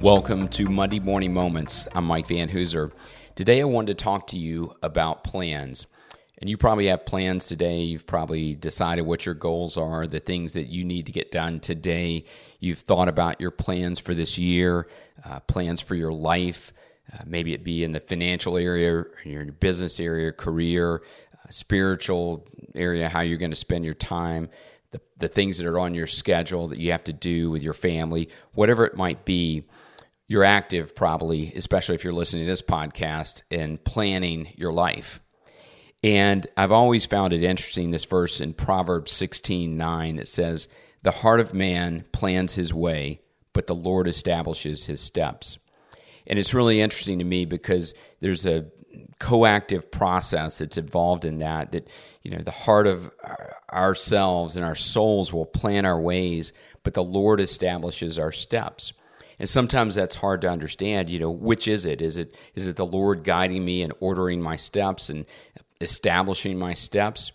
Welcome to Monday Morning Moments. I'm Mike Van Hooser. Today I wanted to talk to you about plans. And you probably have plans today. You've probably decided what your goals are, the things that you need to get done today. You've thought about your plans for this year, uh, plans for your life. Uh, maybe it be in the financial area, in your business area, career, uh, spiritual area, how you're going to spend your time, the, the things that are on your schedule that you have to do with your family, whatever it might be you're active probably, especially if you're listening to this podcast, and planning your life. And I've always found it interesting this verse in Proverbs 16 9 that says, The heart of man plans his way, but the Lord establishes his steps. And it's really interesting to me because there's a coactive process that's involved in that, that, you know, the heart of ourselves and our souls will plan our ways, but the Lord establishes our steps and sometimes that's hard to understand you know which is it? Is it is it the lord guiding me and ordering my steps and establishing my steps?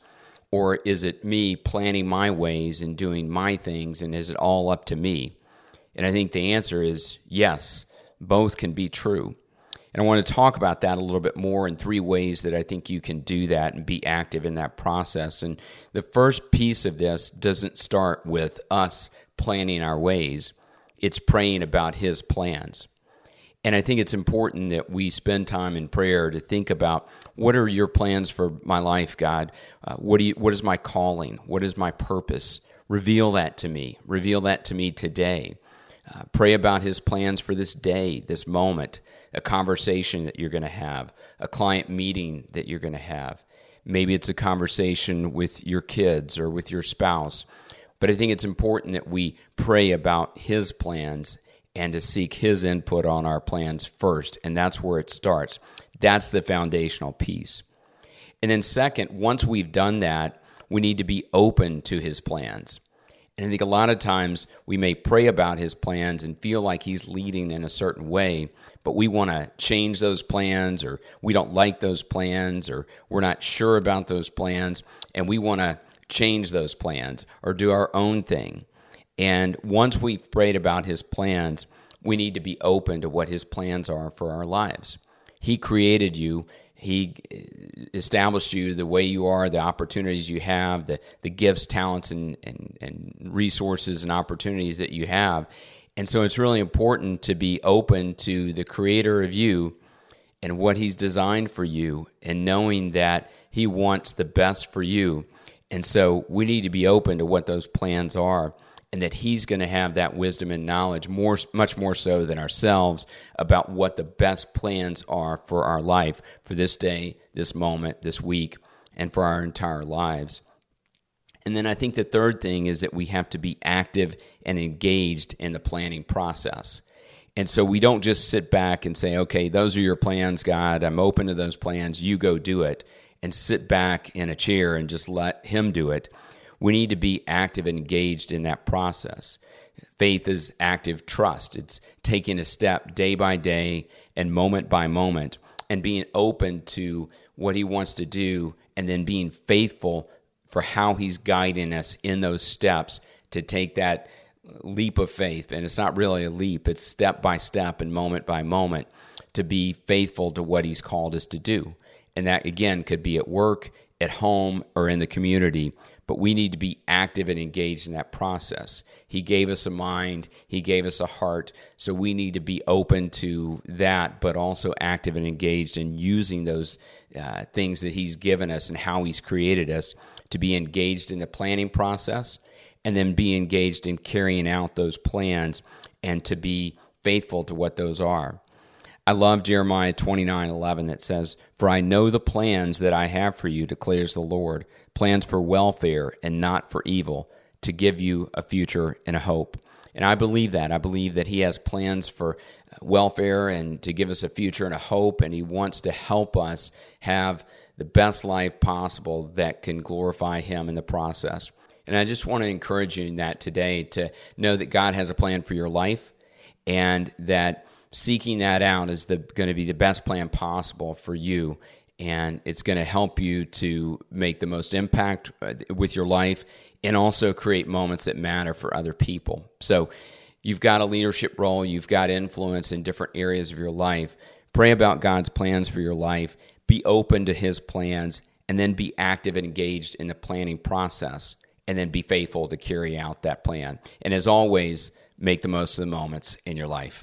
Or is it me planning my ways and doing my things and is it all up to me? And i think the answer is yes both can be true. And I want to talk about that a little bit more in three ways that I think you can do that and be active in that process. And the first piece of this doesn't start with us planning our ways, it's praying about His plans. And I think it's important that we spend time in prayer to think about what are your plans for my life, God? Uh, what, do you, what is my calling? What is my purpose? Reveal that to me. Reveal that to me today. Uh, pray about His plans for this day, this moment, a conversation that you're going to have, a client meeting that you're going to have. Maybe it's a conversation with your kids or with your spouse but I think it's important that we pray about His plans and to seek His input on our plans first. And that's where it starts. That's the foundational piece. And then, second, once we've done that, we need to be open to His plans. And I think a lot of times we may pray about His plans and feel like He's leading in a certain way, but we want to change those plans or we don't like those plans or we're not sure about those plans and we want to change those plans or do our own thing. And once we've prayed about his plans, we need to be open to what his plans are for our lives. He created you. He uh, established you the way you are, the opportunities you have, the, the gifts, talents, and, and, and resources and opportunities that you have. And so it's really important to be open to the creator of you and what he's designed for you and knowing that he wants the best for you and so we need to be open to what those plans are and that he's going to have that wisdom and knowledge more much more so than ourselves about what the best plans are for our life for this day, this moment, this week, and for our entire lives. And then I think the third thing is that we have to be active and engaged in the planning process. And so we don't just sit back and say, okay, those are your plans, God. I'm open to those plans. You go do it and sit back in a chair and just let Him do it. We need to be active and engaged in that process. Faith is active trust, it's taking a step day by day and moment by moment and being open to what He wants to do and then being faithful for how He's guiding us in those steps to take that leap of faith. And it's not really a leap, it's step by step and moment by moment to be faithful to what He's called us to do. And that, again, could be at work, at home, or in the community. But we need to be active and engaged in that process. He gave us a mind, He gave us a heart. So we need to be open to that, but also active and engaged in using those uh, things that He's given us and how He's created us to be engaged in the planning process and then be engaged in carrying out those plans and to be faithful to what those are. I love Jeremiah 29 11 that says, For I know the plans that I have for you, declares the Lord, plans for welfare and not for evil, to give you a future and a hope. And I believe that. I believe that He has plans for welfare and to give us a future and a hope, and He wants to help us have the best life possible that can glorify Him in the process. And I just want to encourage you in that today to know that God has a plan for your life and that seeking that out is the, going to be the best plan possible for you and it's going to help you to make the most impact uh, with your life and also create moments that matter for other people so You've got a leadership role, you've got influence in different areas of your life. Pray about God's plans for your life. Be open to His plans, and then be active and engaged in the planning process, and then be faithful to carry out that plan. And as always, make the most of the moments in your life.